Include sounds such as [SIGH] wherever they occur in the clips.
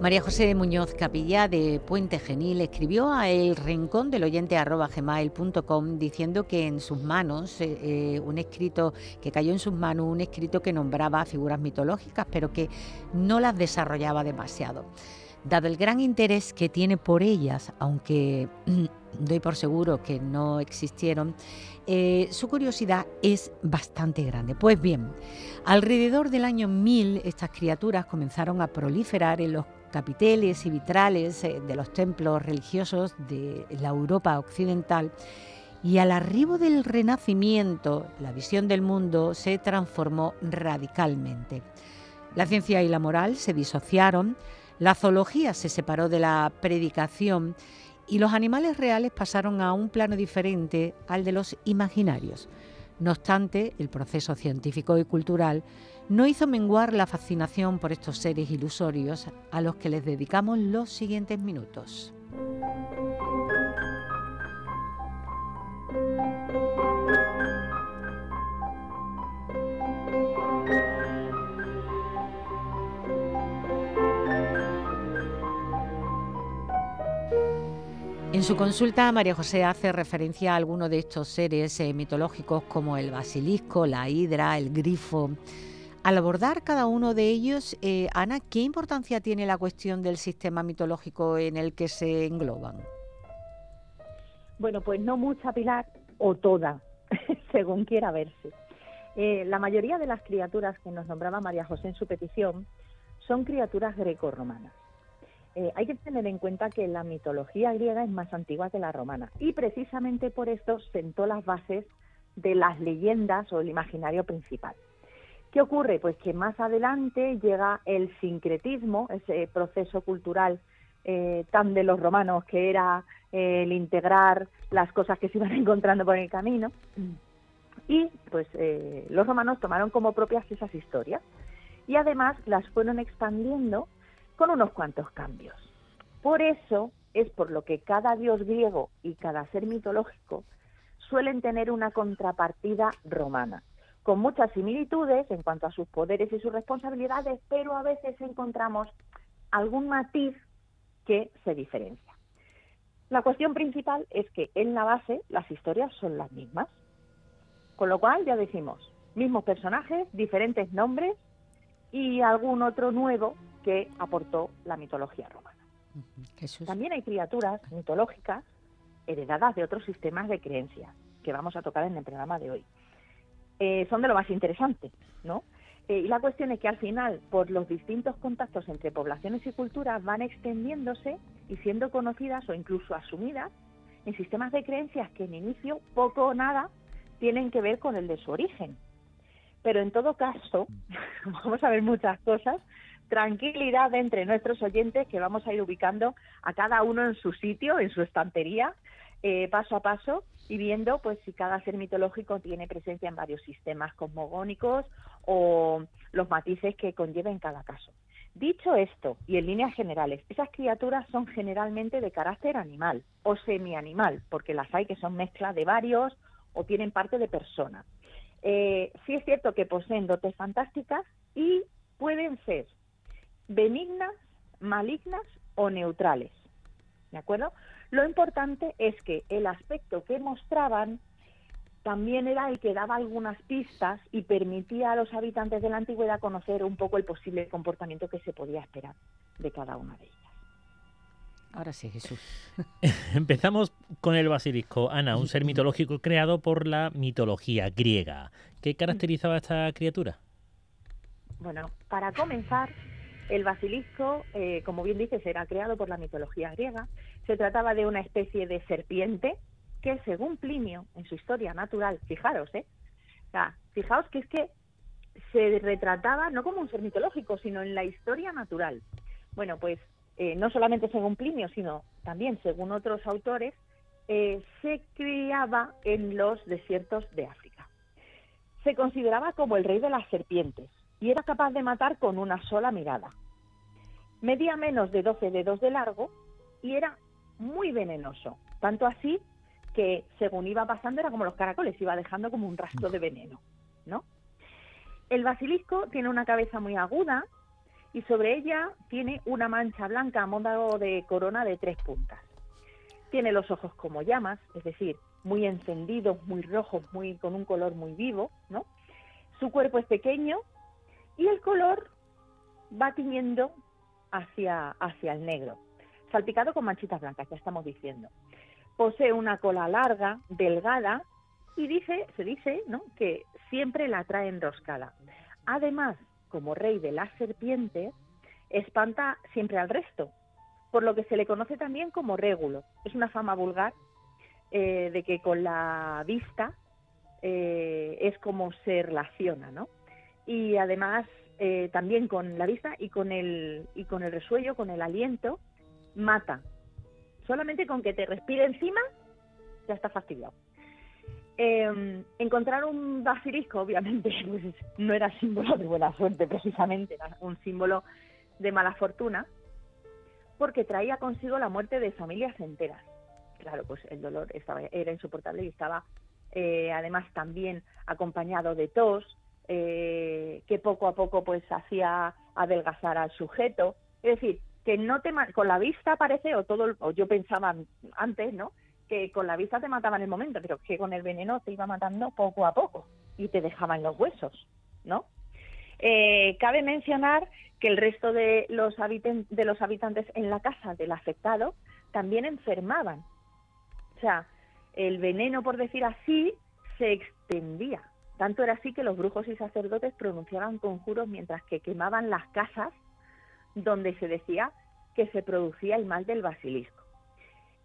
María José Muñoz Capilla de Puente Genil escribió a el rincón del oyente diciendo que en sus manos, eh, eh, un escrito que cayó en sus manos, un escrito que nombraba figuras mitológicas, pero que no las desarrollaba demasiado. Dado el gran interés que tiene por ellas, aunque [CLEARS THROAT] doy por seguro que no existieron, eh, su curiosidad es bastante grande. Pues bien, alrededor del año 1000 estas criaturas comenzaron a proliferar en los capiteles y vitrales eh, de los templos religiosos de la Europa occidental y al arribo del Renacimiento la visión del mundo se transformó radicalmente. La ciencia y la moral se disociaron, la zoología se separó de la predicación y los animales reales pasaron a un plano diferente al de los imaginarios. No obstante, el proceso científico y cultural no hizo menguar la fascinación por estos seres ilusorios a los que les dedicamos los siguientes minutos. En su consulta, María José hace referencia a algunos de estos seres eh, mitológicos como el basilisco, la hidra, el grifo. Al abordar cada uno de ellos, eh, Ana, ¿qué importancia tiene la cuestión del sistema mitológico en el que se engloban? Bueno, pues no mucha, Pilar, o toda, [LAUGHS] según quiera verse. Eh, la mayoría de las criaturas que nos nombraba María José en su petición son criaturas greco-romanas. Eh, hay que tener en cuenta que la mitología griega es más antigua que la romana y precisamente por esto sentó las bases de las leyendas o el imaginario principal. ¿Qué ocurre? Pues que más adelante llega el sincretismo, ese proceso cultural eh, tan de los romanos que era eh, el integrar las cosas que se iban [LAUGHS] encontrando por el camino. Y pues los romanos tomaron como propias esas historias y además las fueron expandiendo con unos cuantos cambios. Por eso es por lo que cada dios griego y cada ser mitológico suelen tener una contrapartida romana, con muchas similitudes en cuanto a sus poderes y sus responsabilidades, pero a veces encontramos algún matiz que se diferencia. La cuestión principal es que en la base las historias son las mismas, con lo cual ya decimos, mismos personajes, diferentes nombres y algún otro nuevo que aportó la mitología romana. También hay criaturas mitológicas heredadas de otros sistemas de creencias que vamos a tocar en el programa de hoy. Eh, son de lo más interesante, ¿no? Eh, y la cuestión es que al final, por los distintos contactos entre poblaciones y culturas, van extendiéndose y siendo conocidas o incluso asumidas en sistemas de creencias que en inicio poco o nada tienen que ver con el de su origen. Pero en todo caso, [LAUGHS] vamos a ver muchas cosas tranquilidad entre nuestros oyentes que vamos a ir ubicando a cada uno en su sitio, en su estantería, eh, paso a paso y viendo pues si cada ser mitológico tiene presencia en varios sistemas cosmogónicos o los matices que conlleva en cada caso. Dicho esto, y en líneas generales, esas criaturas son generalmente de carácter animal o semi-animal, porque las hay que son mezcla de varios o tienen parte de personas. Eh, sí es cierto que poseen dotes fantásticas y pueden ser benignas, malignas o neutrales. ¿De acuerdo? Lo importante es que el aspecto que mostraban también era el que daba algunas pistas y permitía a los habitantes de la antigüedad conocer un poco el posible comportamiento que se podía esperar de cada una de ellas. Ahora sí, Jesús. [LAUGHS] Empezamos con el basilisco. Ana, un ser mitológico creado por la mitología griega. ¿Qué caracterizaba a esta criatura? Bueno, para comenzar, el basilisco, eh, como bien dices, era creado por la mitología griega. Se trataba de una especie de serpiente que, según Plinio, en su historia natural, fijaros, ¿eh? fijaos que es que se retrataba no como un ser mitológico, sino en la historia natural. Bueno, pues eh, no solamente según Plinio, sino también según otros autores, eh, se criaba en los desiertos de África. Se consideraba como el rey de las serpientes y era capaz de matar con una sola mirada. Medía menos de 12 dedos de largo y era muy venenoso, tanto así que según iba pasando era como los caracoles, iba dejando como un rastro de veneno, ¿no? El basilisco tiene una cabeza muy aguda y sobre ella tiene una mancha blanca a modo de corona de tres puntas. Tiene los ojos como llamas, es decir, muy encendidos, muy rojos, muy con un color muy vivo, ¿no? Su cuerpo es pequeño y el color va tiñendo hacia, hacia el negro, salpicado con manchitas blancas, ya estamos diciendo. Posee una cola larga, delgada, y dice, se dice ¿no? que siempre la trae enroscada. Además, como rey de las serpientes, espanta siempre al resto, por lo que se le conoce también como régulo. Es una fama vulgar eh, de que con la vista eh, es como se relaciona, ¿no? Y además eh, también con la vista y con el y con el resuello, con el aliento, mata. Solamente con que te respire encima ya está fastidiado. Em, encontrar un basilisco, obviamente, [LAUGHS] pues, no era símbolo de buena suerte, precisamente, era un símbolo de mala fortuna, porque traía consigo la muerte de familias enteras. Claro, pues el dolor estaba, era insoportable y estaba eh, además también acompañado de tos, eh, que poco a poco pues hacía adelgazar al sujeto. Es decir, que no te con la vista parece, o todo, o yo pensaba antes, ¿no? que con la vista te mataba en el momento, pero que con el veneno te iba matando poco a poco y te dejaban los huesos, ¿no? Eh, cabe mencionar que el resto de los, de los habitantes en la casa del afectado también enfermaban. O sea, el veneno, por decir así, se extendía. Tanto era así que los brujos y sacerdotes pronunciaban conjuros mientras que quemaban las casas donde se decía que se producía el mal del basilisco.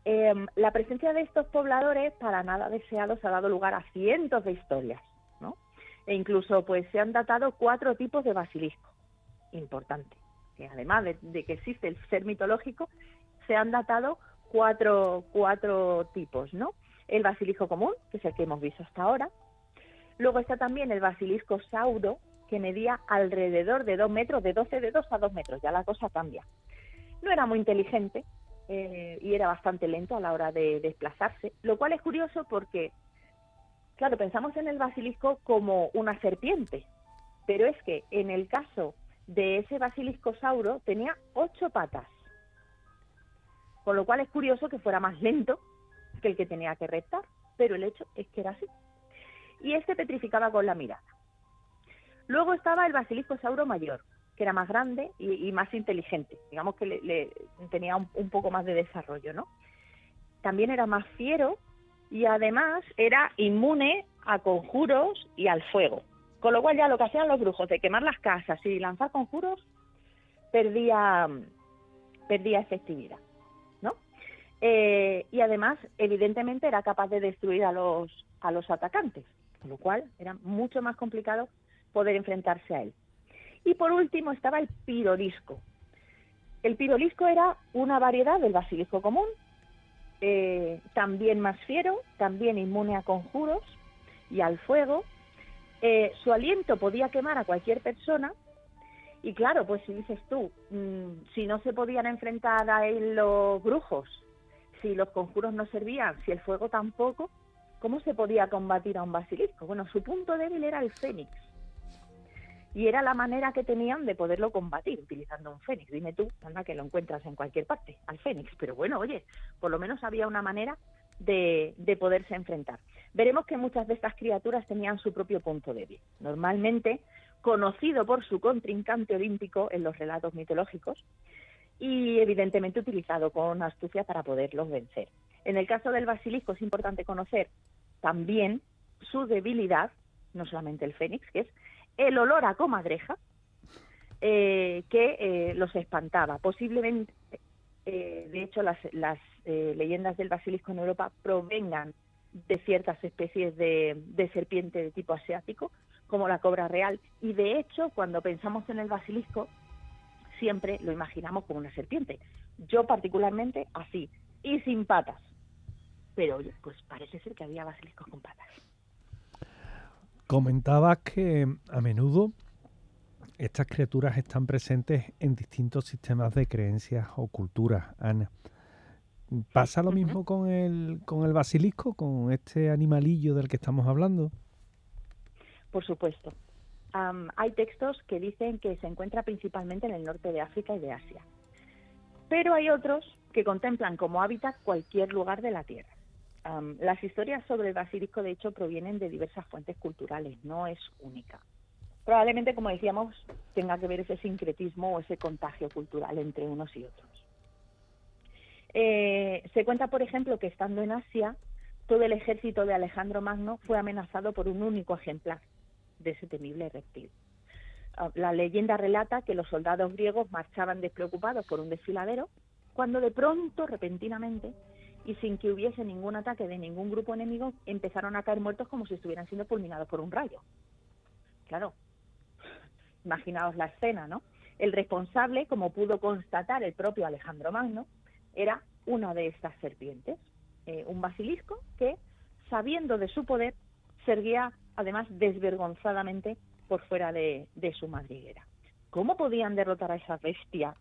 Em, la presencia de estos pobladores para nada deseados ha dado lugar a cientos de historias, ¿no? E incluso pues se han datado cuatro tipos de basilisco, importante, que además de, que existe el ser mitológico, se han datado cuatro, cuatro tipos, ¿no? El basilisco común, que es el que hemos visto hasta ahora. Luego está también el basilisco saudo, que medía alrededor de dos metros, de 12 dedos a dos metros, ya la cosa cambia. No era muy inteligente, eh, y era bastante lento a la hora de desplazarse, lo cual es curioso porque, claro, pensamos en el basilisco como una serpiente, pero es que en el caso de ese basilisco sauro tenía ocho patas, con lo cual es curioso que fuera más lento que el que tenía que reptar, pero el hecho es que era así. Y este petrificaba con la mirada. Luego estaba el basilisco sauro mayor, que era más grande y, más inteligente, digamos que le, tenía un, poco más de desarrollo, ¿no? También era más fiero y además era inmune a conjuros y al fuego, con lo cual ya lo que hacían los brujos de quemar las casas y lanzar conjuros perdía, perdía efectividad, ¿no? Eh, y además, evidentemente, era capaz de destruir a los, a los atacantes, con lo cual era mucho más complicado poder enfrentarse a él. Y por último estaba el pirolisco. El pirolisco era una variedad del basilisco común, eh, también más fiero, también inmune a conjuros y al fuego. Eh, su aliento podía quemar a cualquier persona. Y claro, pues si dices tú, mm, si no se podían enfrentar a él los brujos, si los conjuros no servían, si el fuego tampoco, ¿cómo se podía combatir a un basilisco? Bueno, su punto débil era el fénix y era la manera que tenían de poderlo combatir utilizando un fénix. Dime tú, anda que lo encuentras en cualquier parte, al fénix, pero bueno, oye, por lo menos había una manera de, de poderse enfrentar. Veremos que muchas de estas criaturas tenían su propio punto débil. Normalmente conocido por su contrincante olímpico en los relatos mitológicos y evidentemente utilizado con astucia para poderlos vencer. En el caso del basilisco es importante conocer también su debilidad, no solamente el fénix, que es el olor a comadreja eh, que eh, los espantaba. Posiblemente, eh, de hecho, las, leyendas del basilisco en Europa provengan de ciertas especies de, serpiente de tipo asiático, como la cobra real. Y de hecho, cuando pensamos en el basilisco, siempre lo imaginamos como una serpiente. Yo particularmente así, y sin patas. Pero pues parece ser que había basiliscos con patas. Comentabas que a menudo estas criaturas están presentes en distintos sistemas de creencias o culturas, Ana. ¿Pasa lo mismo con el, con el basilisco, con este animalillo del que estamos hablando? Por supuesto. hay textos que dicen que se encuentra principalmente en el norte de África y de Asia. Pero hay otros que contemplan como hábitat cualquier lugar de la Tierra. Las historias sobre el basilisco, de hecho, provienen de diversas fuentes culturales, no es única. Probablemente, como decíamos, tenga que ver ese sincretismo o ese contagio cultural entre unos y otros. Eh, se cuenta, por ejemplo, que estando en Asia, todo el ejército de Alejandro Magno fue amenazado por un único ejemplar de ese temible reptil. Ah, la leyenda relata que los soldados griegos marchaban despreocupados por un desfiladero cuando de pronto, repentinamente, y sin que hubiese ningún ataque de ningún grupo enemigo, empezaron a caer muertos como si estuvieran siendo fulminados por un rayo. Claro, imaginaos la escena, ¿no? El responsable, como pudo constatar el propio Alejandro Magno, era una de estas serpientes, eh, un basilisco que, sabiendo de su poder, seguía además desvergonzadamente por fuera de, su madriguera. ¿Cómo podían derrotar a esa bestia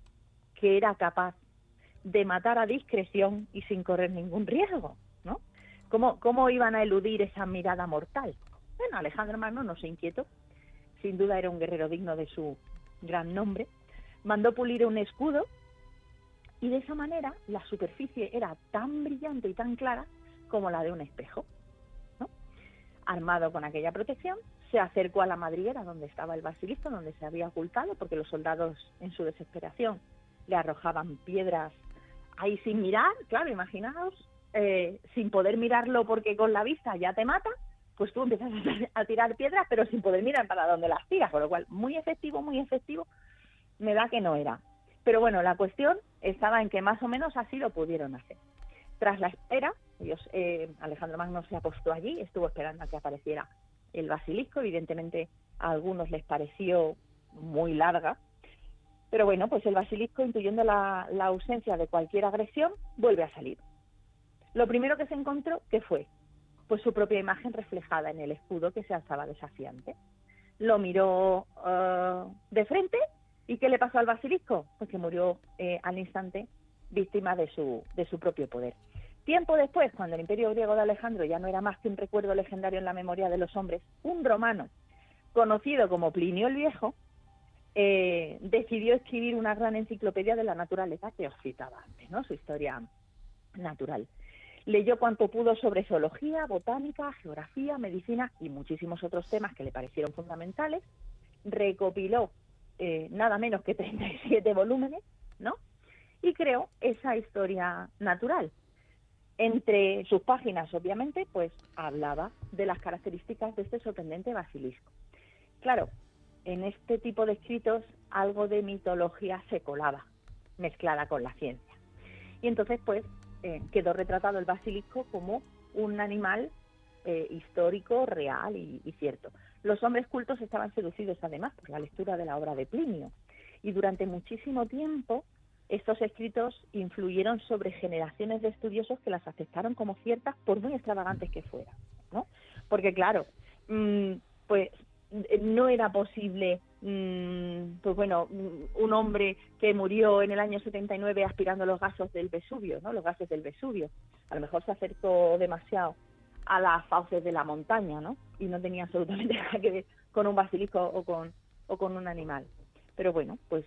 que era capaz de matar a discreción y sin correr ningún riesgo? ¿no? ¿Cómo, ¿Cómo iban a eludir esa mirada mortal? Bueno, Alejandro Magno no se inquietó. Sin duda era un guerrero digno de su gran nombre. Mandó pulir un escudo y de esa manera la superficie era tan brillante y tan clara como la de un espejo. Armado con aquella protección, se acercó a la madriguera donde estaba el basilisco, donde se había ocultado, porque los soldados en su desesperación le arrojaban piedras ahí sin mirar, claro, imaginaos, eh, sin poder mirarlo porque con la vista ya te mata, pues tú empiezas a tirar piedras pero sin poder mirar para dónde las tiras, con lo cual muy efectivo, muy efectivo, me da que no era. Pero bueno, la cuestión estaba en que más o menos así lo pudieron hacer. Tras la espera, ellos, eh, Alejandro Magno se apostó allí, estuvo esperando a que apareciera el basilisco, evidentemente a algunos les pareció muy larga, pero bueno, pues el basilisco, intuyendo la, ausencia de cualquier agresión, vuelve a salir. Lo primero que se encontró, ¿qué fue? Pues su propia imagen reflejada en el escudo que se alzaba desafiante. Lo miró eh, de frente ¿Y qué le pasó al basilisco? Pues que murió eh, al instante víctima de su, de su propio poder. Tiempo después, cuando el imperio griego de Alejandro ya no era más que un recuerdo legendario en la memoria de los hombres, un romano conocido como Plinio el Viejo eh, decidió escribir una gran enciclopedia de la naturaleza que os citaba antes, ¿no? su historia natural. Leyó cuanto pudo sobre zoología, botánica, geografía, medicina y muchísimos otros temas que le parecieron fundamentales. Recopiló eh, nada menos que [LAUGHS] 37 volúmenes, ¿no? Y creó esa historia natural. Entre sus páginas, obviamente, pues hablaba de las características de este sorprendente basilisco. Claro, en este tipo de escritos algo de mitología se colaba, mezclada con la ciencia. Y entonces, pues, eh, quedó retratado el basilisco como un animal eh, histórico, real y, cierto. Los hombres cultos estaban seducidos además por la lectura de la obra de Plinio y durante muchísimo tiempo estos escritos influyeron sobre generaciones de estudiosos que las aceptaron como ciertas por muy extravagantes que fueran, ¿no? Porque claro, mm, pues no era posible, mm, pues bueno, mm, un hombre que murió en el año 79 aspirando los gases del Vesubio, ¿no? Los gases del Vesubio. A lo mejor se acercó demasiado a las fauces de la montaña, ¿no? Y no tenía absolutamente [LAUGHS] nada que ver con un basilisco o con, o con un animal. Pero bueno, pues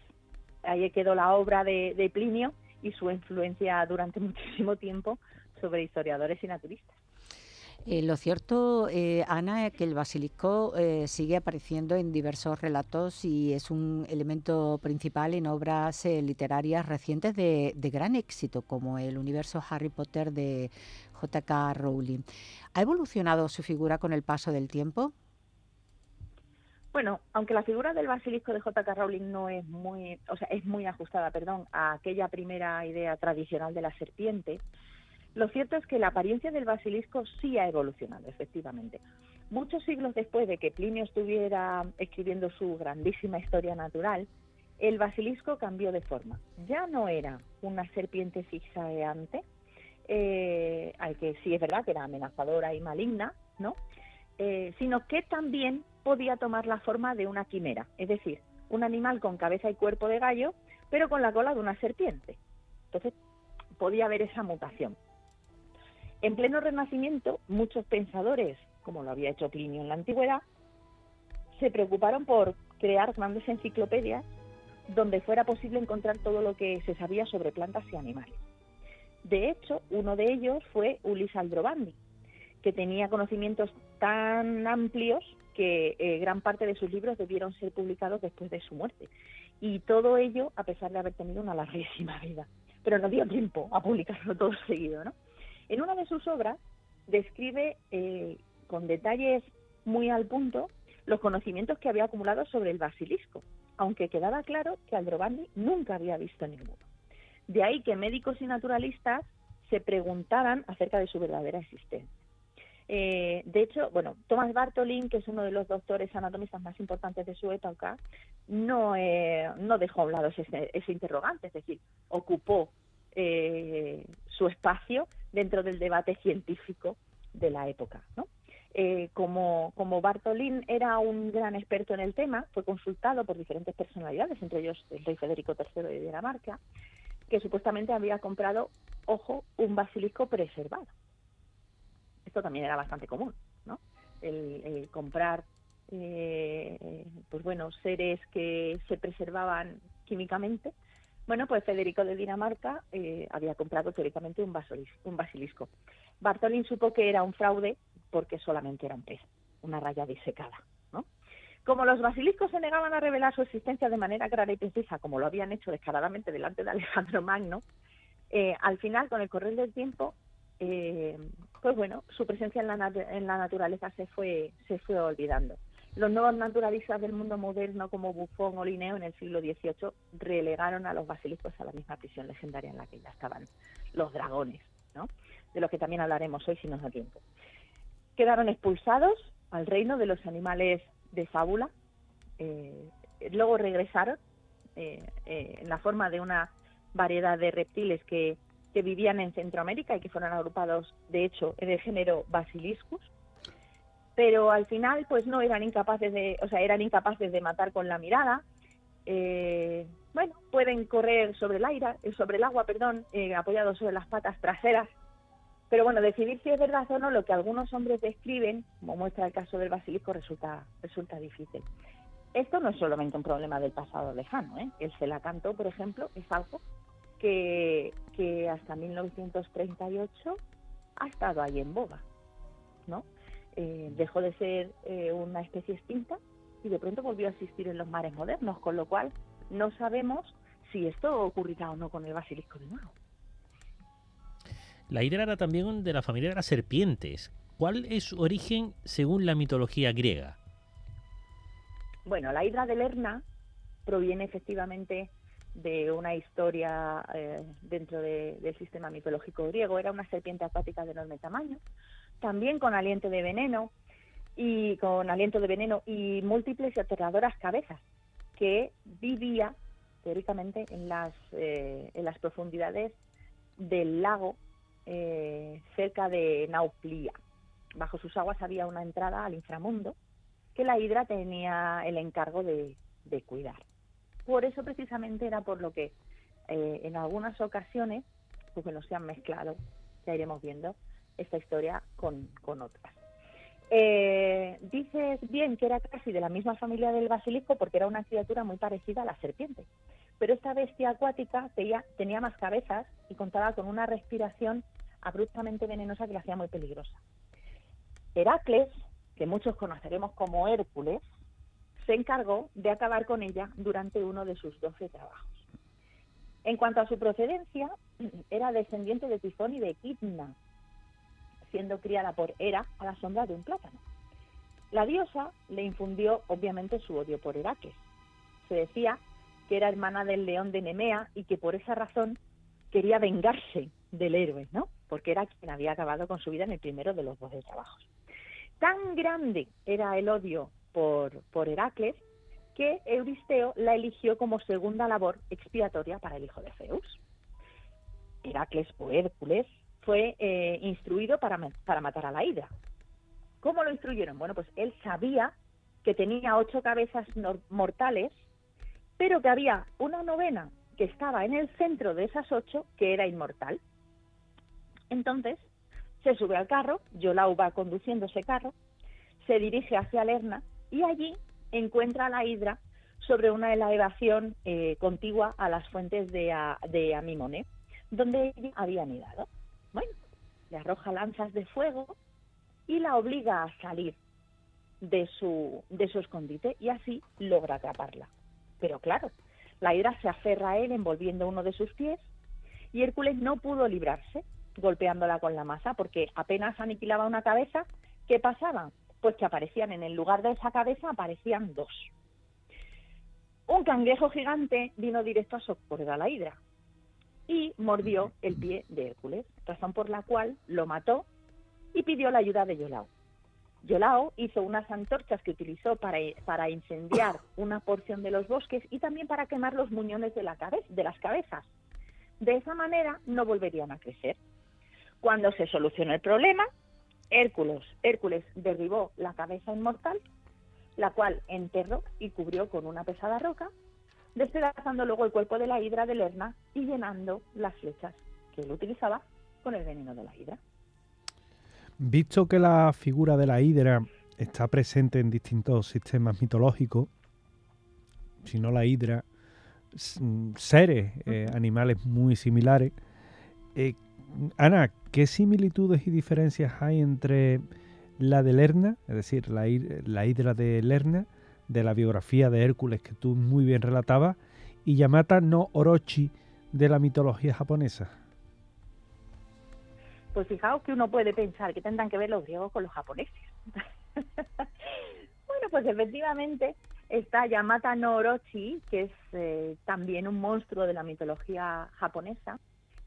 ahí quedó la obra de, Plinio y su influencia durante [LAUGHS] muchísimo tiempo sobre historiadores y naturistas. Eh, lo cierto, eh, Ana, es que el basilisco eh, sigue apareciendo en diversos relatos y es un elemento principal en obras literarias recientes de, de, gran éxito, como el universo Harry Potter de J.K. Rowling. ¿Ha evolucionado su figura con el paso del tiempo? Bueno, aunque la figura del basilisco de J.K. Rowling no es muy, o sea, es muy ajustada, perdón, a aquella primera idea tradicional de la serpiente, lo cierto es que la apariencia del basilisco sí ha evolucionado, efectivamente. Muchos siglos después de que Plinio estuviera escribiendo su grandísima historia natural, el basilisco cambió de forma. Ya no era una serpiente zigzagueante, eh, al que sí es verdad que era amenazadora y maligna, ¿no? Eh, sino que también podía tomar la forma de una quimera, es decir, un animal con cabeza y cuerpo de gallo, pero con la cola de una serpiente. Entonces, podía haber esa mutación. En pleno Renacimiento, muchos pensadores, como lo había hecho Plinio en la antigüedad, se preocuparon por crear grandes enciclopedias donde fuera posible encontrar todo lo que se sabía sobre plantas y animales. De hecho, uno de ellos fue Ulis Aldrovandi, que tenía conocimientos tan amplios que eh, gran parte de sus libros debieron ser publicados después de su muerte. Y todo ello a pesar de haber tenido una larguísima [LAUGHS] vida. Pero no dio tiempo a publicarlo todo [LAUGHS] seguido. ¿no? En una de sus obras describe eh, con detalles muy al punto los conocimientos que había acumulado sobre el basilisco, aunque quedaba claro que Aldrovandi nunca había visto ninguno. De ahí que médicos y naturalistas se preguntaran acerca de su verdadera existencia. Eh, de hecho, bueno, Thomas Bartolin, que es uno de los doctores anatomistas más importantes de su época, no, eh, no dejó a un lado ese, interrogante, es decir, ocupó eh, su espacio dentro del debate científico de la época. ¿no? como, como Bartolín era un gran experto en el tema, fue consultado por diferentes personalidades, entre ellos el rey Federico III de Dinamarca, que supuestamente había comprado, ojo, un basilisco preservado. Esto también era bastante común, ¿no? El, comprar, eh, pues bueno, seres que se preservaban químicamente. Bueno, pues Federico de Dinamarca eh, había comprado teóricamente un, basilisco. Bartolín supo que era un fraude porque solamente era un pez, una raya disecada. Como los basiliscos se negaban a revelar su existencia de manera clara y precisa, como lo habían hecho descaradamente delante de Alejandro Magno, eh, al final, con el correr del tiempo, eh, pues bueno, su presencia en la, en la naturaleza se fue, se fue olvidando. Los nuevos naturalistas del mundo moderno, como Buffon o Linneo, en el siglo XVIII, relegaron a los basiliscos a la misma prisión legendaria en la que ya estaban los dragones, ¿no? de los que también hablaremos hoy si nos da tiempo. Quedaron expulsados al reino de los animales de fábula. Eh, luego regresaron eh, eh, en la forma de una variedad de reptiles que, que, vivían en Centroamérica y que fueron agrupados, de hecho, en el género Basiliscus. Pero al final, pues no eran incapaces de, o sea, eran incapaces de matar con la mirada. bueno, pueden correr sobre el aire, sobre el agua, perdón, apoyados sobre las patas traseras pero bueno, decidir si es verdad o no lo que algunos hombres describen, como muestra el caso del basilisco, resulta, resulta difícil. Esto no es solamente un problema del pasado lejano. ¿eh? El celacanto, por ejemplo, es algo que, que hasta 1938 ha estado ahí en boga. ¿no? Eh, dejó de ser eh, una especie extinta y de pronto volvió a existir en los mares modernos, con lo cual no sabemos si esto ocurrirá o no con el basilisco de nuevo. La hidra era también de la familia de las serpientes. ¿Cuál es su origen según la mitología griega? Bueno, la hidra de Lerna proviene efectivamente de una historia eh, dentro del sistema mitológico griego. Era una serpiente acuática de enorme tamaño, también con aliento de veneno y con aliento de veneno y múltiples y aterradoras cabezas que vivía teóricamente en las eh, en las profundidades del lago eh, cerca de Nauplia. Bajo sus aguas había una entrada al inframundo que la hidra tenía el encargo de, cuidar. Por eso precisamente era por lo que eh, en algunas ocasiones, pues no se han mezclado, ya iremos viendo esta historia con, otras. Eh, dices bien que era casi de la misma familia del basilisco porque era una criatura muy parecida a la serpiente, pero esta bestia acuática tenía más cabezas y contaba con una respiración abruptamente venenosa que la hacía muy peligrosa. Heracles, que muchos conoceremos como Hércules, se encargó de acabar con ella durante uno de sus doce trabajos. En cuanto a su procedencia, era descendiente de Tifón y de Equidna, siendo criada por Hera a la sombra de un plátano. La diosa le infundió obviamente su odio por Heracles. Se decía que era hermana del león de Nemea y que por esa razón quería vengarse del héroe, ¿no? porque era quien había acabado con su vida en el primero de los doce trabajos. Tan grande era el odio por, Heracles que Euristeo la eligió como segunda labor expiatoria para el hijo de Zeus. Heracles o Hércules fue eh, instruido para, para matar a la hidra. ¿Cómo lo instruyeron? Bueno, pues él sabía que tenía ocho cabezas mortales, pero que había una novena que estaba en el centro de esas ocho que era inmortal. Entonces, se sube al carro, Yolau va conduciendo ese carro, se dirige hacia Lerna y allí encuentra a la hidra sobre una elevación eh, contigua a las fuentes de, de Amimone, donde ella había anidado. Bueno, le arroja lanzas de fuego y la obliga a salir de su, de su escondite y así logra atraparla. Pero claro, la hidra se aferra a él envolviendo uno de sus pies y Hércules no pudo librarse golpeándola con la masa porque apenas aniquilaba una cabeza, ¿qué pasaba? Pues que aparecían en el lugar de esa cabeza aparecían dos. Un cangrejo gigante vino directo a socorrer a la hidra y mordió el pie de Hércules, razón por la cual lo mató y pidió la ayuda de Yolao. Yolao hizo unas antorchas que utilizó para, para incendiar una porción de los bosques y también para quemar los muñones de, la de las cabezas. De esa manera no volverían a crecer. Cuando se solucionó el problema, Hércules, Hércules derribó la cabeza inmortal, la cual enterró y cubrió con una pesada roca, despedazando luego el cuerpo de la hidra de Lerna y llenando las flechas que él utilizaba con el veneno de la hidra. Visto que la figura de la hidra está presente en distintos sistemas mitológicos, si no la hidra, seres, eh, animales muy similares, eh, Ana, ¿qué similitudes y diferencias hay entre la de Lerna, es decir, la, hidra de Lerna, de la biografía de Hércules que tú muy bien relatabas, y Yamata no Orochi de la mitología japonesa? Pues fijaos que uno puede pensar que tendrán que ver los griegos con los japoneses. [LAUGHS] bueno, pues efectivamente está Yamata no Orochi, que es eh, también un monstruo de la mitología japonesa,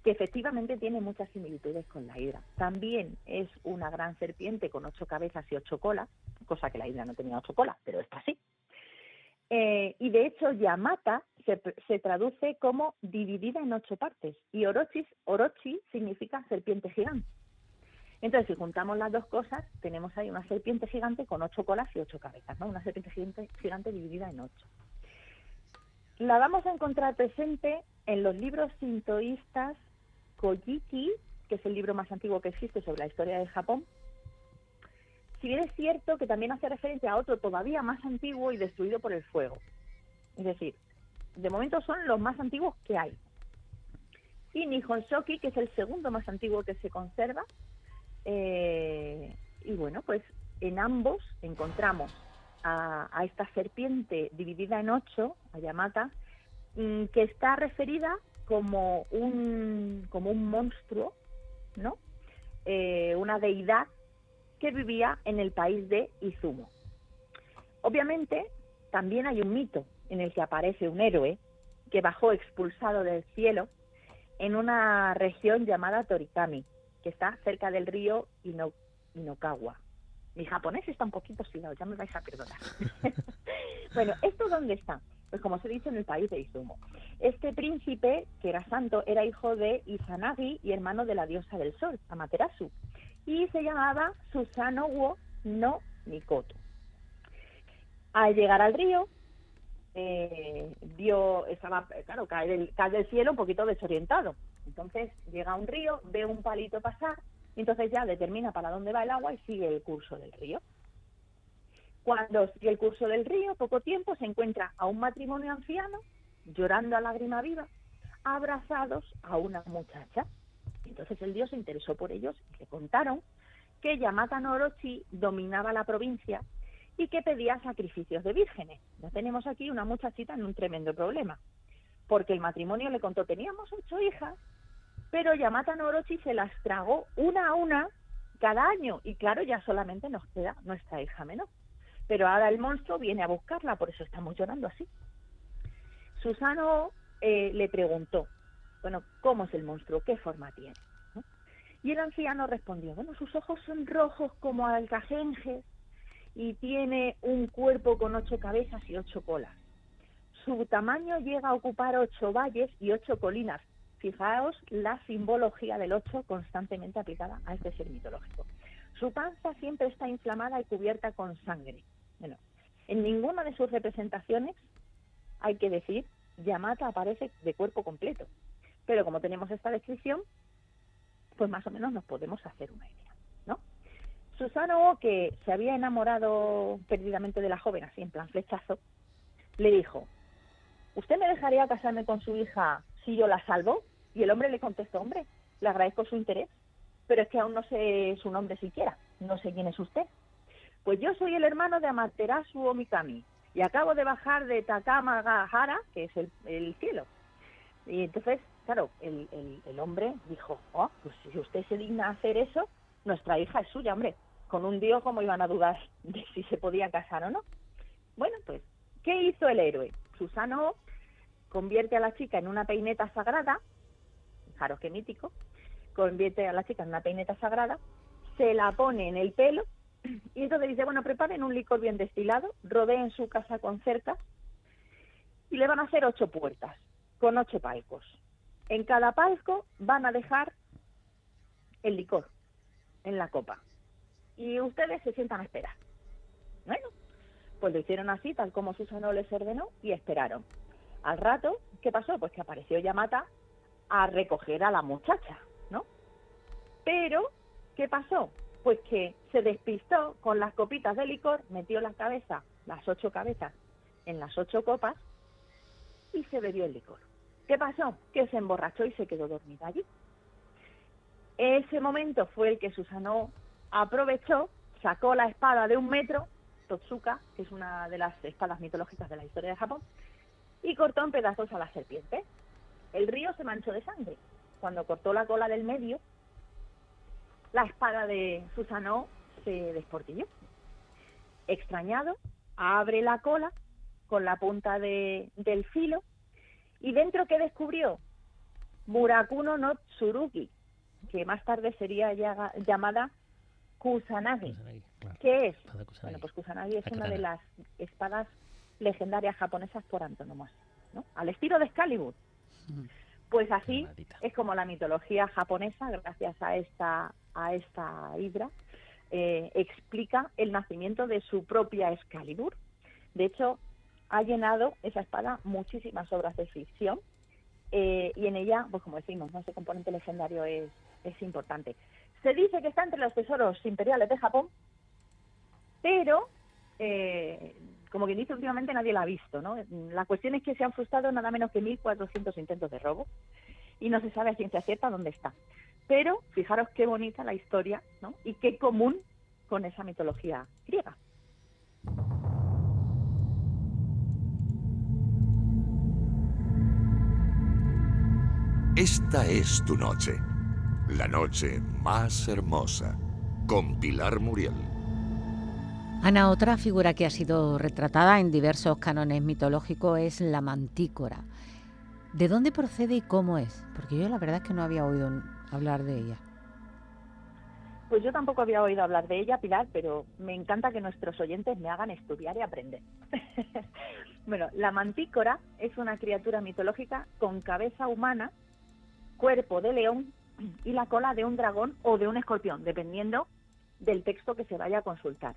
que efectivamente tiene muchas similitudes con la hidra. También es una gran serpiente con ocho cabezas y ocho colas, cosa que la hidra no tenía ocho colas, pero está así. Eh, y de hecho, Yamata se, se, traduce como dividida en ocho partes y Orochi, Orochi significa serpiente gigante. Entonces, si juntamos las dos cosas, tenemos ahí una serpiente gigante con ocho colas y ocho cabezas. Una serpiente gigante, gigante dividida en ocho. La vamos a encontrar presente en los libros sintoístas Kojiki, que es el libro más antiguo que existe sobre la historia de Japón, si bien es cierto que también hace referencia a otro todavía más antiguo y destruido por el fuego. Es decir, de momento son los más antiguos que hay. Y Nihon Shoki, que es el segundo más antiguo que se conserva. Eh, y bueno, pues en ambos encontramos a, a, esta serpiente dividida en ocho, a Yamata, mm, que está referida como un, como un monstruo, ¿no? Eh, una deidad que vivía en el país de Izumo. Obviamente, también hay un mito en el que aparece un héroe que bajó expulsado del cielo en una región llamada Torikami, que está cerca del río Inokawa. Mi japonés está un poquito oxidado, ya me vais a perdonar. [LAUGHS] bueno, ¿esto dónde está? Pues como os he dicho, en el país de Izumo. Este príncipe, que era santo, era hijo de Izanagi y hermano de la diosa del sol, Amaterasu, y se llamaba Susano wo no Mikoto. Al llegar al río, eh, vio, estaba, claro, cae del, cae del cielo un poquito desorientado. Entonces llega a un río, ve un palito pasar, y entonces ya determina para dónde va el agua y sigue el curso del río. Cuando sigue el curso del río, poco tiempo, se encuentra a un matrimonio anciano, llorando a lágrima viva, abrazados a una muchacha. Entonces el dios se interesó por ellos y le contaron que Yamata no Orochi dominaba la provincia y que pedía sacrificios de vírgenes. Ya tenemos aquí una muchachita en un tremendo problema, porque el matrimonio le contó, teníamos ocho hijas, pero Yamata no Orochi se las tragó una a una cada año y claro, ya solamente nos queda nuestra hija menor pero ahora el monstruo viene a buscarla, por eso estamos llorando así. Susano eh, le preguntó, bueno, ¿cómo es el monstruo? ¿Qué forma tiene? Y el anciano respondió, bueno, sus ojos son rojos como alcajenges y tiene un cuerpo con ocho cabezas y ocho colas. Su tamaño llega a ocupar ocho valles y ocho colinas. Fijaos la simbología del ocho constantemente aplicada a este ser mitológico. Su panza siempre está inflamada y cubierta con sangre. Bueno, en ninguna de sus representaciones, hay que decir, Yamata aparece de cuerpo completo. Pero como tenemos esta descripción, pues más o menos nos podemos hacer una idea, ¿no? Susano, que se había enamorado perdidamente de la joven, así en plan flechazo, le dijo, ¿usted me dejaría casarme con su hija si yo la salvo? Y el hombre le contestó, hombre, le agradezco su interés, pero es que aún no sé su nombre siquiera, no sé quién es usted. Pues yo soy el hermano de Amaterasu Omikami y acabo de bajar de Takamagahara, que es el, cielo. Y entonces, claro, el, hombre dijo, oh, pues si usted se digna hacer eso, nuestra hija es suya, hombre. Con un dios, ¿cómo iban a dudar [LAUGHS] de si se podía casar o no? Bueno, pues, ¿qué hizo el héroe? Susano convierte a la chica en una peineta sagrada, fijaros qué mítico, convierte a la chica en una peineta sagrada, se la pone en el pelo y entonces dice, bueno, preparen un licor bien destilado, rodeen su casa con cercas y le van a hacer ocho puertas con ocho palcos. En cada palco van a dejar el licor en la copa y ustedes se sientan a esperar. Bueno, pues lo hicieron así, tal como Susano les ordenó, y esperaron. Al rato, ¿qué pasó? Pues que apareció Yamata a recoger a la muchacha, ¿no? Pero, ¿qué pasó? Pues que se despistó con las copitas de licor, metió la cabeza, las ocho cabezas, en las ocho copas y se bebió el licor. ¿Qué pasó? Que se emborrachó y se quedó dormida allí. Ese momento fue el que Susano aprovechó, sacó la espada de un metro, Totsuka, que es una de las espadas mitológicas de la historia de Japón, y cortó en pedazos a la serpiente. El río se manchó de sangre. Cuando cortó la cola del medio, la espada de Susano se desportilló. Extrañado, abre la cola con la punta de, del filo y dentro que descubrió Murakuno no Tsurugi, que más tarde sería llamada Kusanagi. ¿Qué es? Bueno, pues Kusanagi es una de las espadas legendarias japonesas por antonomasia, ¿no? Al estilo de Excalibur. Pues así es como la mitología japonesa, gracias a esta a esta hidra, eh, explica el nacimiento de su propia Excalibur. De hecho, ha llenado esa espada muchísimas obras de ficción eh, y en ella, pues como decimos, ese componente legendario es, es importante. Se dice que está entre los tesoros imperiales de Japón, pero eh, como quien dice últimamente nadie la ha visto, ¿no? La cuestión es que se han frustrado nada menos que 1.400 intentos de robo y no se sabe a ciencia cierta dónde está. Pero fijaros qué bonita la historia, ¿no? Y qué común con esa mitología griega. Esta es tu noche, la noche más hermosa, con Pilar Muriel. Ana, otra figura que ha sido retratada en diversos cánones mitológicos es la mantícora. ¿De dónde procede y cómo es? Porque yo la verdad es que no había oído hablar de ella. Pues yo tampoco había oído hablar de ella, Pilar, pero me encanta que nuestros oyentes me hagan estudiar y aprender. [LAUGHS] bueno, la mantícora es una criatura mitológica con cabeza humana, cuerpo de león y la cola de un dragón o de un escorpión, dependiendo del texto que se vaya a consultar.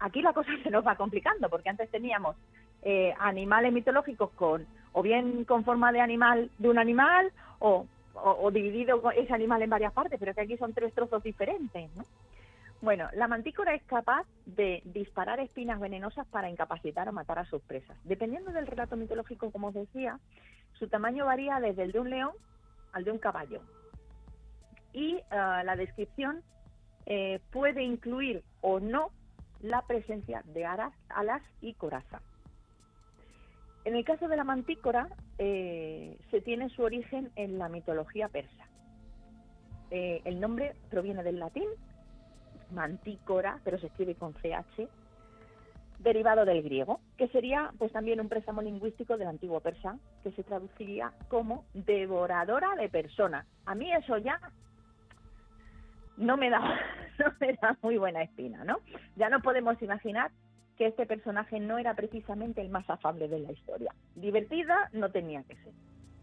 Aquí la cosa [LAUGHS] se nos va complicando, porque antes teníamos eh, animales mitológicos con o bien con forma de animal de un animal o dividido ese animal en varias partes, pero que aquí son tres trozos diferentes, ¿no? Bueno, la mantícora es capaz de disparar espinas venenosas para incapacitar o matar a sus presas. Dependiendo del relato mitológico, como os decía, su tamaño varía desde el de un león al de un caballo. Y eh, la descripción eh, puede incluir o no la presencia de alas, y coraza. En el caso de la mantícora, eh, se tiene su origen en la mitología persa. Eh, el nombre proviene del latín, mantícora, pero se escribe con CH, derivado del griego, que sería pues también un préstamo lingüístico del antiguo persa, que se traduciría como devoradora de personas. A mí eso ya no me da, [LAUGHS] no me da muy buena espina, ¿no? Ya no podemos imaginar que este personaje no era precisamente el más afable de la historia. Divertida no tenía que ser.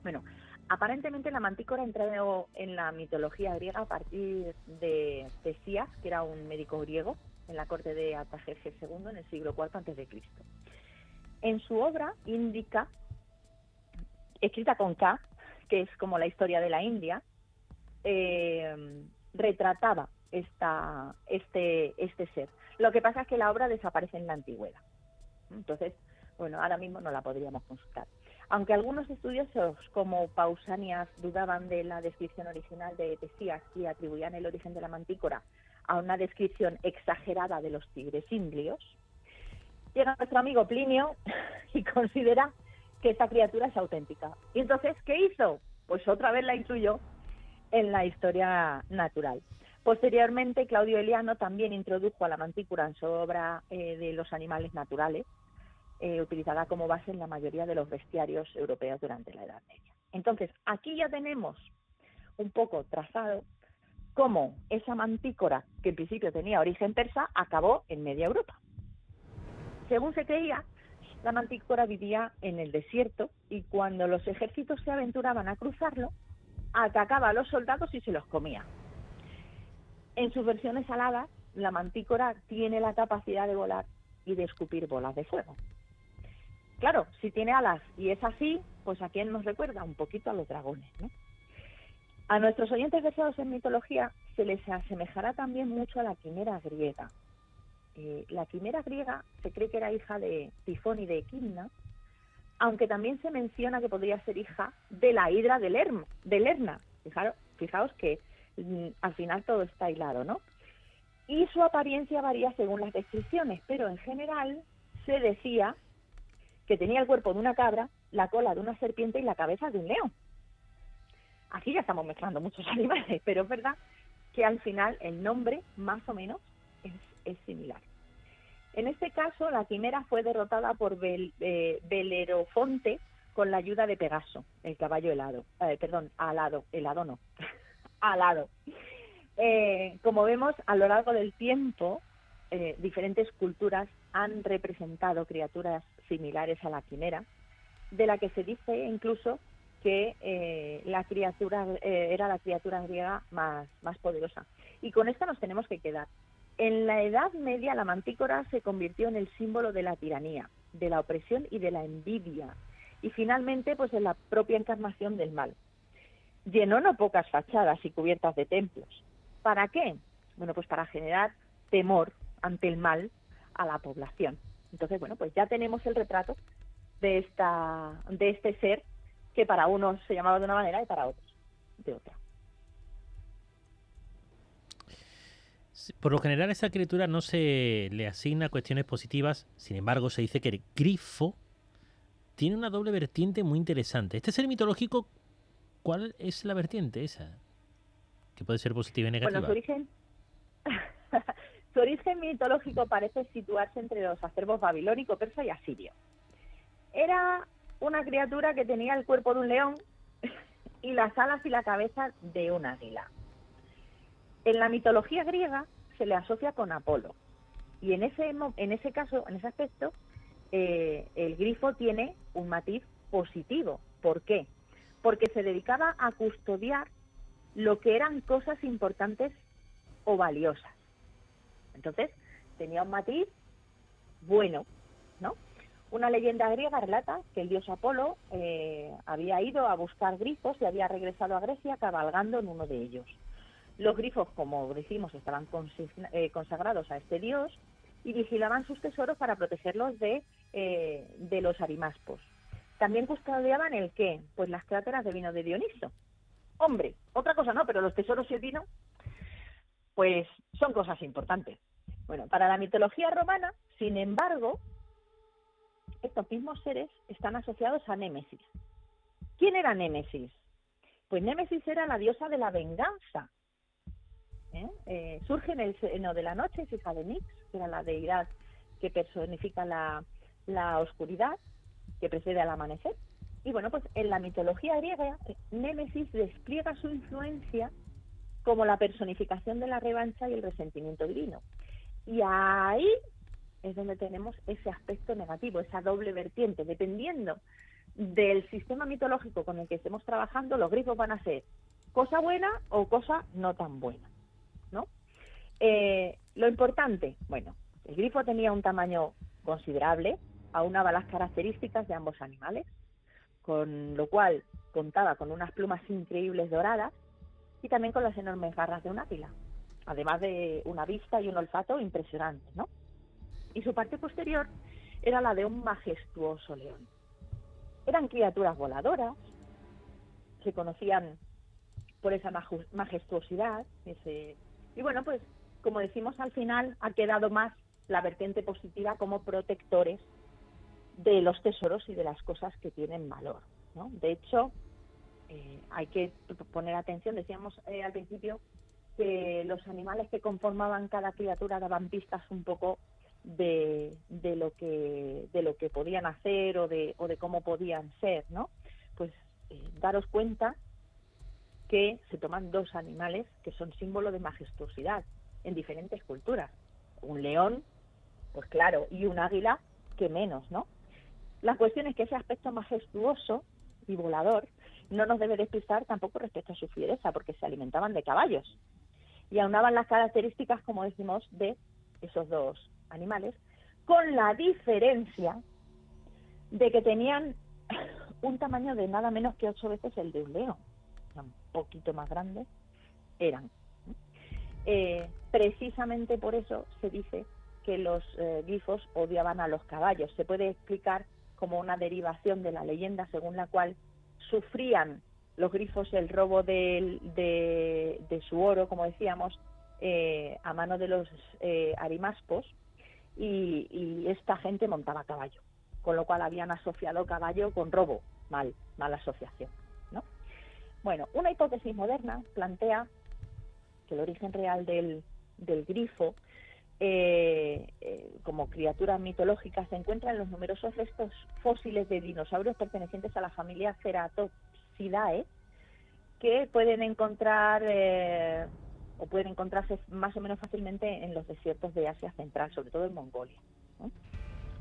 Bueno, aparentemente la mantícora entró en la mitología griega a partir de Tesías, que era un médico griego, en la corte de Artajerjes II en el siglo IV a.C. En su obra indica, escrita con K, que es como la historia de la India, eh, retrataba esta, este, este ser. Lo que pasa es que la obra desaparece en la antigüedad. Entonces, bueno, ahora mismo no la podríamos consultar. Aunque algunos estudiosos como Pausanias dudaban de la descripción original de Tesías y atribuían el origen de la mantícora a una descripción exagerada de los tigres indios, llega nuestro amigo Plinio [LAUGHS] y considera que esta criatura es auténtica. Y entonces, ¿qué hizo? Pues otra vez la incluyó en la historia natural. Posteriormente, Claudio Eliano también introdujo a la mantícora en su obra eh, de los animales naturales, eh, utilizada como base en la mayoría de los bestiarios europeos durante la Edad Media. Entonces, aquí ya tenemos un poco trazado cómo esa mantícora, que en principio tenía origen persa, acabó en media Europa. Según se creía, la mantícora vivía en el desierto y cuando los ejércitos se aventuraban a cruzarlo, atacaba a los soldados y se los comía. En sus versiones aladas, la mantícora tiene la capacidad de volar y de escupir bolas de fuego. Claro, si tiene alas y es así, pues a quién nos recuerda un poquito a los dragones, ¿no? A nuestros oyentes versados en mitología se les asemejará también mucho a la quimera griega. Eh, la quimera griega se cree que era hija de Tifón y de Equimna, aunque también se menciona que podría ser hija de la hidra de, Lerma, de Lerna. Fijaros, fijaos que mm, al final todo está hilado, ¿no? Y su apariencia varía según las descripciones, pero en general se decía que tenía el cuerpo de una cabra, la cola de una serpiente y la cabeza de un león. Aquí ya estamos mezclando muchos [LAUGHS] animales, pero es verdad que al final el nombre más o menos es similar. En este caso, la quimera fue derrotada por eh, Belerofonte con la ayuda de Pegaso, el caballo helado. Eh, perdón, alado, helado no, [LAUGHS] alado. Eh, como vemos, a lo largo del tiempo, diferentes culturas han representado criaturas similares a la quimera, de la que se dice incluso que la criatura era la criatura griega más, más poderosa. Y con esto nos tenemos que quedar. En la Edad Media la mantícora se convirtió en el símbolo de la tiranía, de la opresión y de la envidia, y finalmente pues en la propia encarnación del mal. Llenó no pocas fachadas y cubiertas de templos. ¿Para qué? Bueno, pues para generar temor ante el mal a la población. Entonces, bueno, pues ya tenemos el retrato de esta de este ser que para unos se llamaba de una manera y para otros de otra. Por lo general, a esa criatura no se le asigna cuestiones positivas, sin embargo, se dice que el grifo tiene una doble vertiente muy interesante. Este ser mitológico, ¿cuál es la vertiente esa? Que puede ser positiva y negativa. Bueno, su origen, [LAUGHS] su origen mitológico parece situarse entre los acervos babilónico, persa y asirio. Era una criatura que tenía el cuerpo de un león [LAUGHS] y las alas y la cabeza de un águila. En la mitología griega se le asocia con Apolo. Y en ese, en ese caso, en ese aspecto, eh, el grifo tiene un matiz positivo. ¿Por qué? Porque se dedicaba a custodiar lo que eran cosas importantes o valiosas. Entonces, tenía un matiz bueno, ¿no? Una leyenda griega relata que el dios Apolo eh, había ido a buscar grifos y había regresado a Grecia cabalgando en uno de ellos. Los grifos, como decimos, estaban eh, consagrados a este dios y vigilaban sus tesoros para protegerlos de, eh, de los arimaspos. También custodiaban el qué? Pues las cráteras de vino de Dioniso. Hombre, otra cosa no, pero los tesoros y el vino, pues son cosas importantes. Bueno, para la mitología romana, sin embargo, estos mismos seres están asociados a Némesis. ¿Quién era Némesis? Pues Némesis era la diosa de la venganza, ¿eh? Eh, surge en el seno de la noche, es hija de Nix, que era la deidad que personifica la, la oscuridad, que precede al amanecer. Y bueno, pues en la mitología griega, Némesis despliega su influencia como la personificación de la revancha y el resentimiento divino. Y ahí es donde tenemos ese aspecto negativo, esa doble vertiente. Dependiendo del sistema mitológico con el que estemos trabajando, los grifos van a ser cosa buena o cosa no tan buena. Eh, lo importante, bueno, el grifo tenía un tamaño considerable, aunaba las características de ambos animales, con lo cual contaba con unas plumas increíbles doradas y también con las enormes garras de un águila. además de una vista y un olfato impresionantes, ¿no? Y su parte posterior era la de un majestuoso león. Eran criaturas voladoras, se conocían por esa majestuosidad, ese... y bueno, pues como decimos al final, ha quedado más la vertiente positiva como protectores de los tesoros y de las cosas que tienen valor. ¿no? De hecho, eh, hay que poner atención, decíamos eh, al principio que los animales que conformaban cada criatura daban pistas un poco de, de, lo que de lo que podían hacer o de, o de cómo podían ser, ¿no? Pues eh, daros cuenta que se toman dos animales que son símbolo de majestuosidad en diferentes culturas. Un león, pues claro, y un águila, que menos, ¿no? La cuestión es que ese aspecto majestuoso y volador no nos debe despistar tampoco respecto a su fiereza, porque se alimentaban de caballos y aunaban las características, como decimos, de esos dos animales, con la diferencia de que tenían [LAUGHS] un tamaño de nada menos que ocho veces el de un león, un poquito más grandes eran. Eh, precisamente por eso se dice que los eh, grifos odiaban a los caballos. Se puede explicar como una derivación de la leyenda según la cual sufrían los grifos el robo de, su oro, como decíamos, eh, a mano de los eh, arimaspos y, esta gente montaba caballo, con lo cual habían asociado caballo con robo, mal, mala asociación. ¿no? Bueno, una hipótesis moderna plantea que el origen real del, del grifo eh, como criatura mitológica se encuentra en los numerosos restos fósiles de dinosaurios pertenecientes a la familia Ceratopsidae que pueden encontrar eh, o pueden encontrarse más o menos fácilmente en los desiertos de Asia Central, sobre todo en Mongolia.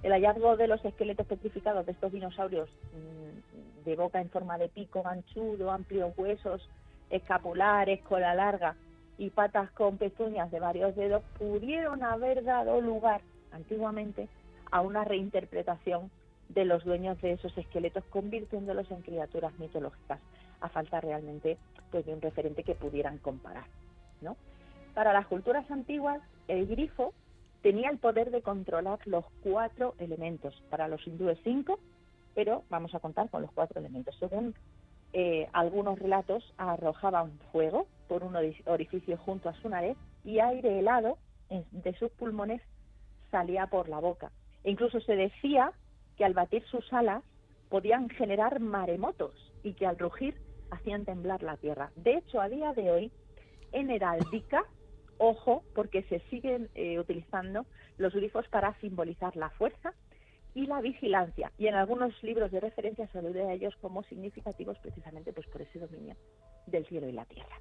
El hallazgo de los esqueletos petrificados de estos dinosaurios mm, de boca en forma de pico ganchudo, amplios huesos escapulares, cola larga y patas con pezuñas de varios dedos pudieron haber dado lugar antiguamente a una reinterpretación de los dueños de esos esqueletos, convirtiéndolos en criaturas mitológicas, a falta realmente pues, de un referente que pudieran comparar. ¿no? Para las culturas antiguas, el grifo tenía el poder de controlar los cuatro elementos. Para los hindúes cinco, pero vamos a contar con los cuatro elementos. Según eh, algunos relatos, arrojaban fuego por un orificio junto a su nariz y aire helado de sus pulmones salía por la boca. E incluso se decía que al batir sus alas podían generar maremotos y que al rugir hacían temblar la tierra. De hecho, a día de hoy, en heráldica, ojo, porque se siguen eh, utilizando los grifos para simbolizar la fuerza y la vigilancia. Y en algunos libros de referencia se a ellos como significativos precisamente pues, por ese dominio del cielo y la tierra.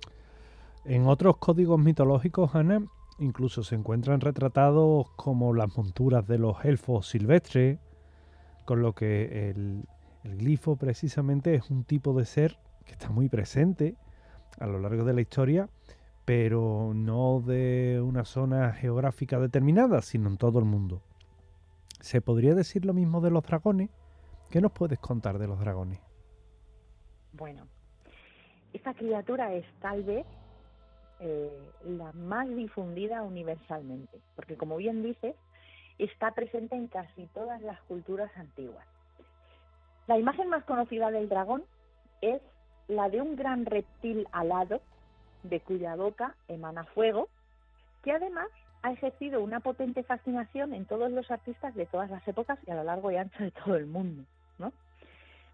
En otros códigos mitológicos, Ana, incluso se encuentran retratados como las monturas de los elfos silvestres, con lo que el, glifo precisamente es un tipo de ser que está muy presente a lo largo de la historia, pero no de una zona geográfica determinada, sino en todo el mundo. ¿Se podría decir lo mismo de los dragones? ¿Qué nos puedes contar de los dragones? Bueno, esta criatura es tal vez eh, la más difundida universalmente, porque como bien dices, está presente en casi todas las culturas antiguas. La imagen más conocida del dragón es la de un gran reptil alado, de cuya boca emana fuego, que además ha ejercido una potente fascinación en todos los artistas de todas las épocas y a lo largo y ancho de todo el mundo.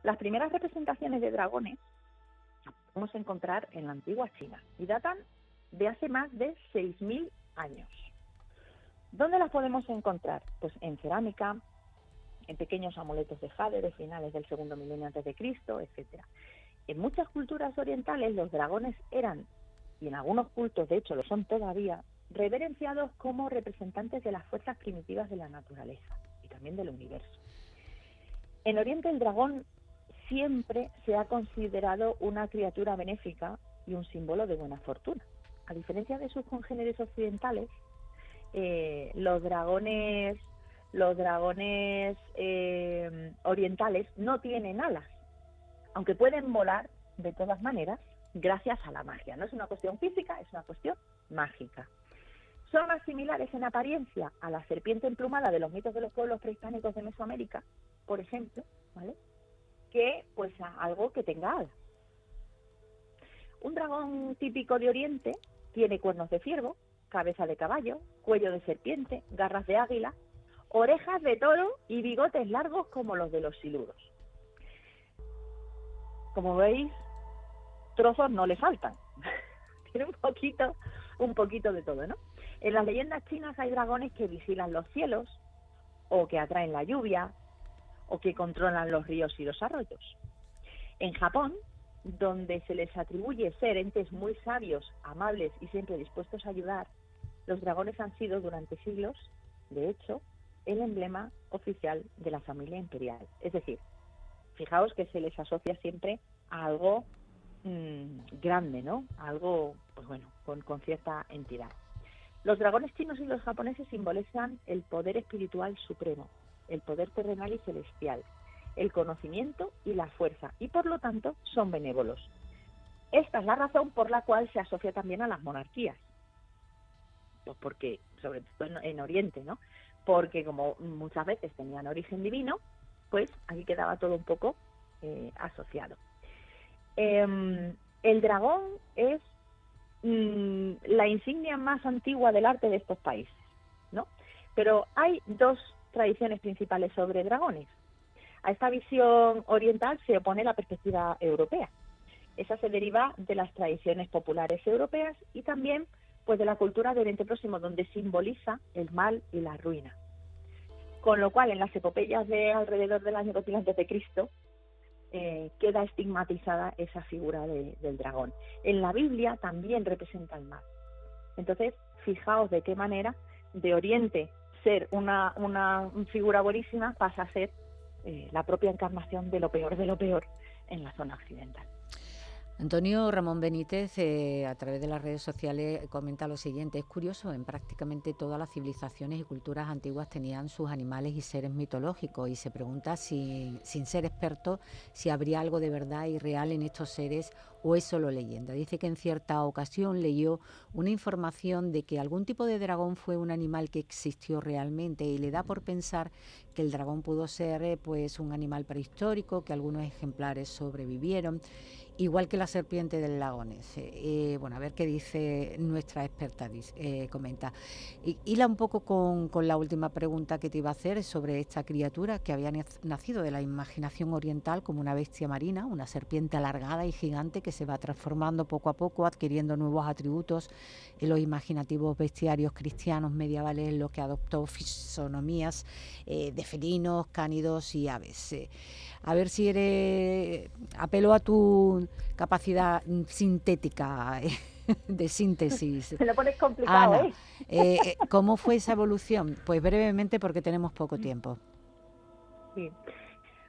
Las primeras representaciones de dragones podemos encontrar en la antigua China y datan de hace más de 6.000 años. ¿Dónde las podemos encontrar? Pues en cerámica, en pequeños amuletos de jade de finales del segundo milenio antes de Cristo, etcétera. En muchas culturas orientales los dragones eran, y en algunos cultos de hecho lo son todavía, reverenciados como representantes de las fuerzas primitivas de la naturaleza y también del universo. En Oriente el dragón siempre se ha considerado una criatura benéfica y un símbolo de buena fortuna a diferencia de sus congéneres occidentales, eh, los dragones, los dragones eh, orientales no tienen alas, aunque pueden volar de todas maneras gracias a la magia. No es una cuestión física, es una cuestión mágica. son más similares en apariencia a la serpiente emplumada de los mitos de los pueblos prehispánicos de Mesoamérica, por ejemplo, ¿vale? que pues a algo que tenga alas. Un dragón típico de Oriente tiene cuernos de ciervo, cabeza de caballo, cuello de serpiente, garras de águila, orejas de toro y bigotes largos como los de los siluros. Como veis, trozos no le faltan. [LAUGHS] Tiene un poquito, un poquito de todo, ¿no? En las leyendas chinas hay dragones que vigilan los cielos, o que atraen la lluvia, o que controlan los ríos y los arroyos. En Japón, donde se les atribuye ser entes muy sabios, amables y siempre dispuestos a ayudar, los dragones han sido durante siglos, de hecho, el emblema oficial de la familia imperial. Es decir, fijaos que se les asocia siempre a algo mm, grande, ¿no? algo, pues bueno, con, con cierta entidad. Los dragones chinos y los japoneses simbolizan el poder espiritual supremo, el poder terrenal y celestial, el conocimiento y la fuerza, y por lo tanto son benévolos. Esta es la razón por la cual se asocia también a las monarquías. Pues porque, sobre todo en, Oriente, ¿no? Porque como muchas veces tenían origen divino, pues aquí quedaba todo un poco eh, asociado. Em, el dragón es Mm, la insignia más antigua del arte de estos países, ¿no? Pero hay dos tradiciones principales sobre dragones. A esta visión oriental se opone la perspectiva europea. Esa se deriva de las tradiciones populares europeas y también pues de la cultura del Oriente Próximo, donde simboliza el mal y la ruina. Con lo cual, en las epopeyas de alrededor del año 2000 antes de Cristo, eh, queda estigmatizada esa figura del dragón. En la Biblia también representa el mal. Entonces, fijaos de qué manera de Oriente ser una, una figura buenísima pasa a ser eh, la propia encarnación de lo peor de lo peor en la zona occidental. Antonio Ramón Benítez, eh, a través de las redes sociales, comenta lo siguiente. Es curioso, en prácticamente todas las civilizaciones y culturas antiguas tenían sus animales y seres mitológicos y se pregunta, si, sin ser experto, si habría algo de verdad y real en estos seres o es solo leyenda. Dice que en cierta ocasión leyó una información de que algún tipo de dragón fue un animal que existió realmente y le da por pensar que el dragón pudo ser eh, pues un animal prehistórico, que algunos ejemplares sobrevivieron igual que la serpiente del lago eh, bueno, a ver qué dice nuestra experta, eh, comenta. Y hila un poco con, con, la última pregunta que te iba a hacer sobre esta criatura que había nacido de la imaginación oriental como una bestia marina, una serpiente alargada y gigante que se va transformando poco a poco, adquiriendo nuevos atributos en los imaginativos bestiarios cristianos medievales, en los que adoptó fisonomías eh, de felinos, cánidos y aves a ver si eres, apelo a tu capacidad sintética [LAUGHS] de síntesis. Se lo pones complicado, ¿eh? ¿eh? ¿Cómo fue esa [LAUGHS] evolución? Pues brevemente porque tenemos poco tiempo. Sí.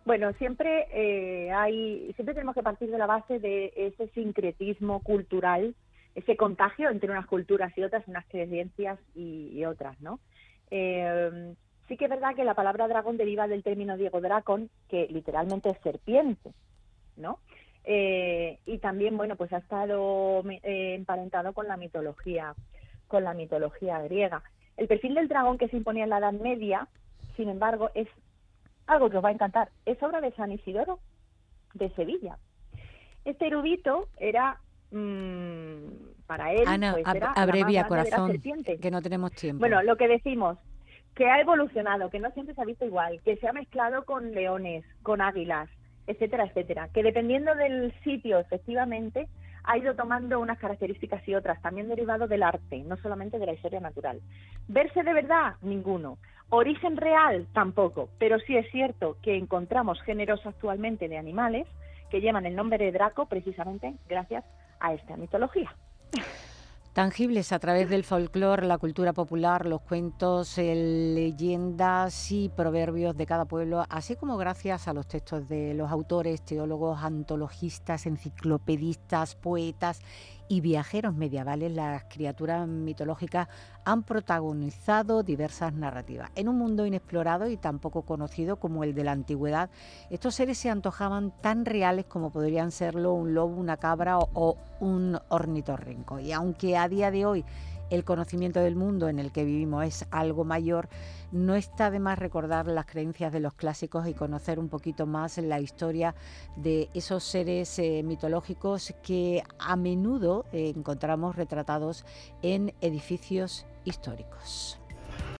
Bueno, siempre eh, hay, siempre tenemos que partir de la base de ese sincretismo cultural, ese contagio entre unas culturas y otras, unas creencias y, otras, ¿no? Eh, Sí que es verdad que la palabra dragón deriva del término Diego Dracon, que literalmente es serpiente, ¿no? Eh, y también, bueno, pues ha estado eh, emparentado con la mitología, con la mitología griega. El perfil del dragón que se imponía en la Edad Media, sin embargo, es algo que os va a encantar. Es obra de San Isidoro de Sevilla. Este erudito era mm, para él, Ana, pues abrevia corazón, que no tenemos tiempo. Bueno, lo que decimos, que ha evolucionado, que no siempre se ha visto igual, que se ha mezclado con leones, con águilas, etcétera, etcétera, que dependiendo del sitio, efectivamente, ha ido tomando unas características y otras, también derivado del arte, no solamente de la historia natural. Verse de verdad, ninguno. Origen real, tampoco, pero sí es cierto que encontramos géneros actualmente de animales que llevan el nombre de Draco precisamente gracias a esta mitología tangibles a través del folclore, la cultura popular, los cuentos, leyendas y proverbios de cada pueblo, así como gracias a los textos de los autores, teólogos, antologistas, enciclopedistas, poetas y viajeros medievales, las criaturas mitológicas han protagonizado diversas narrativas. En un mundo inexplorado y tan poco conocido como el de la antigüedad, estos seres se antojaban tan reales como podrían serlo un lobo, una cabra o, un ornitorrinco. Y aunque a día de hoy el conocimiento del mundo en el que vivimos es algo mayor, no está de más recordar las creencias de los clásicos y conocer un poquito más la historia de esos seres eh, mitológicos que a menudo eh, encontramos retratados en edificios históricos.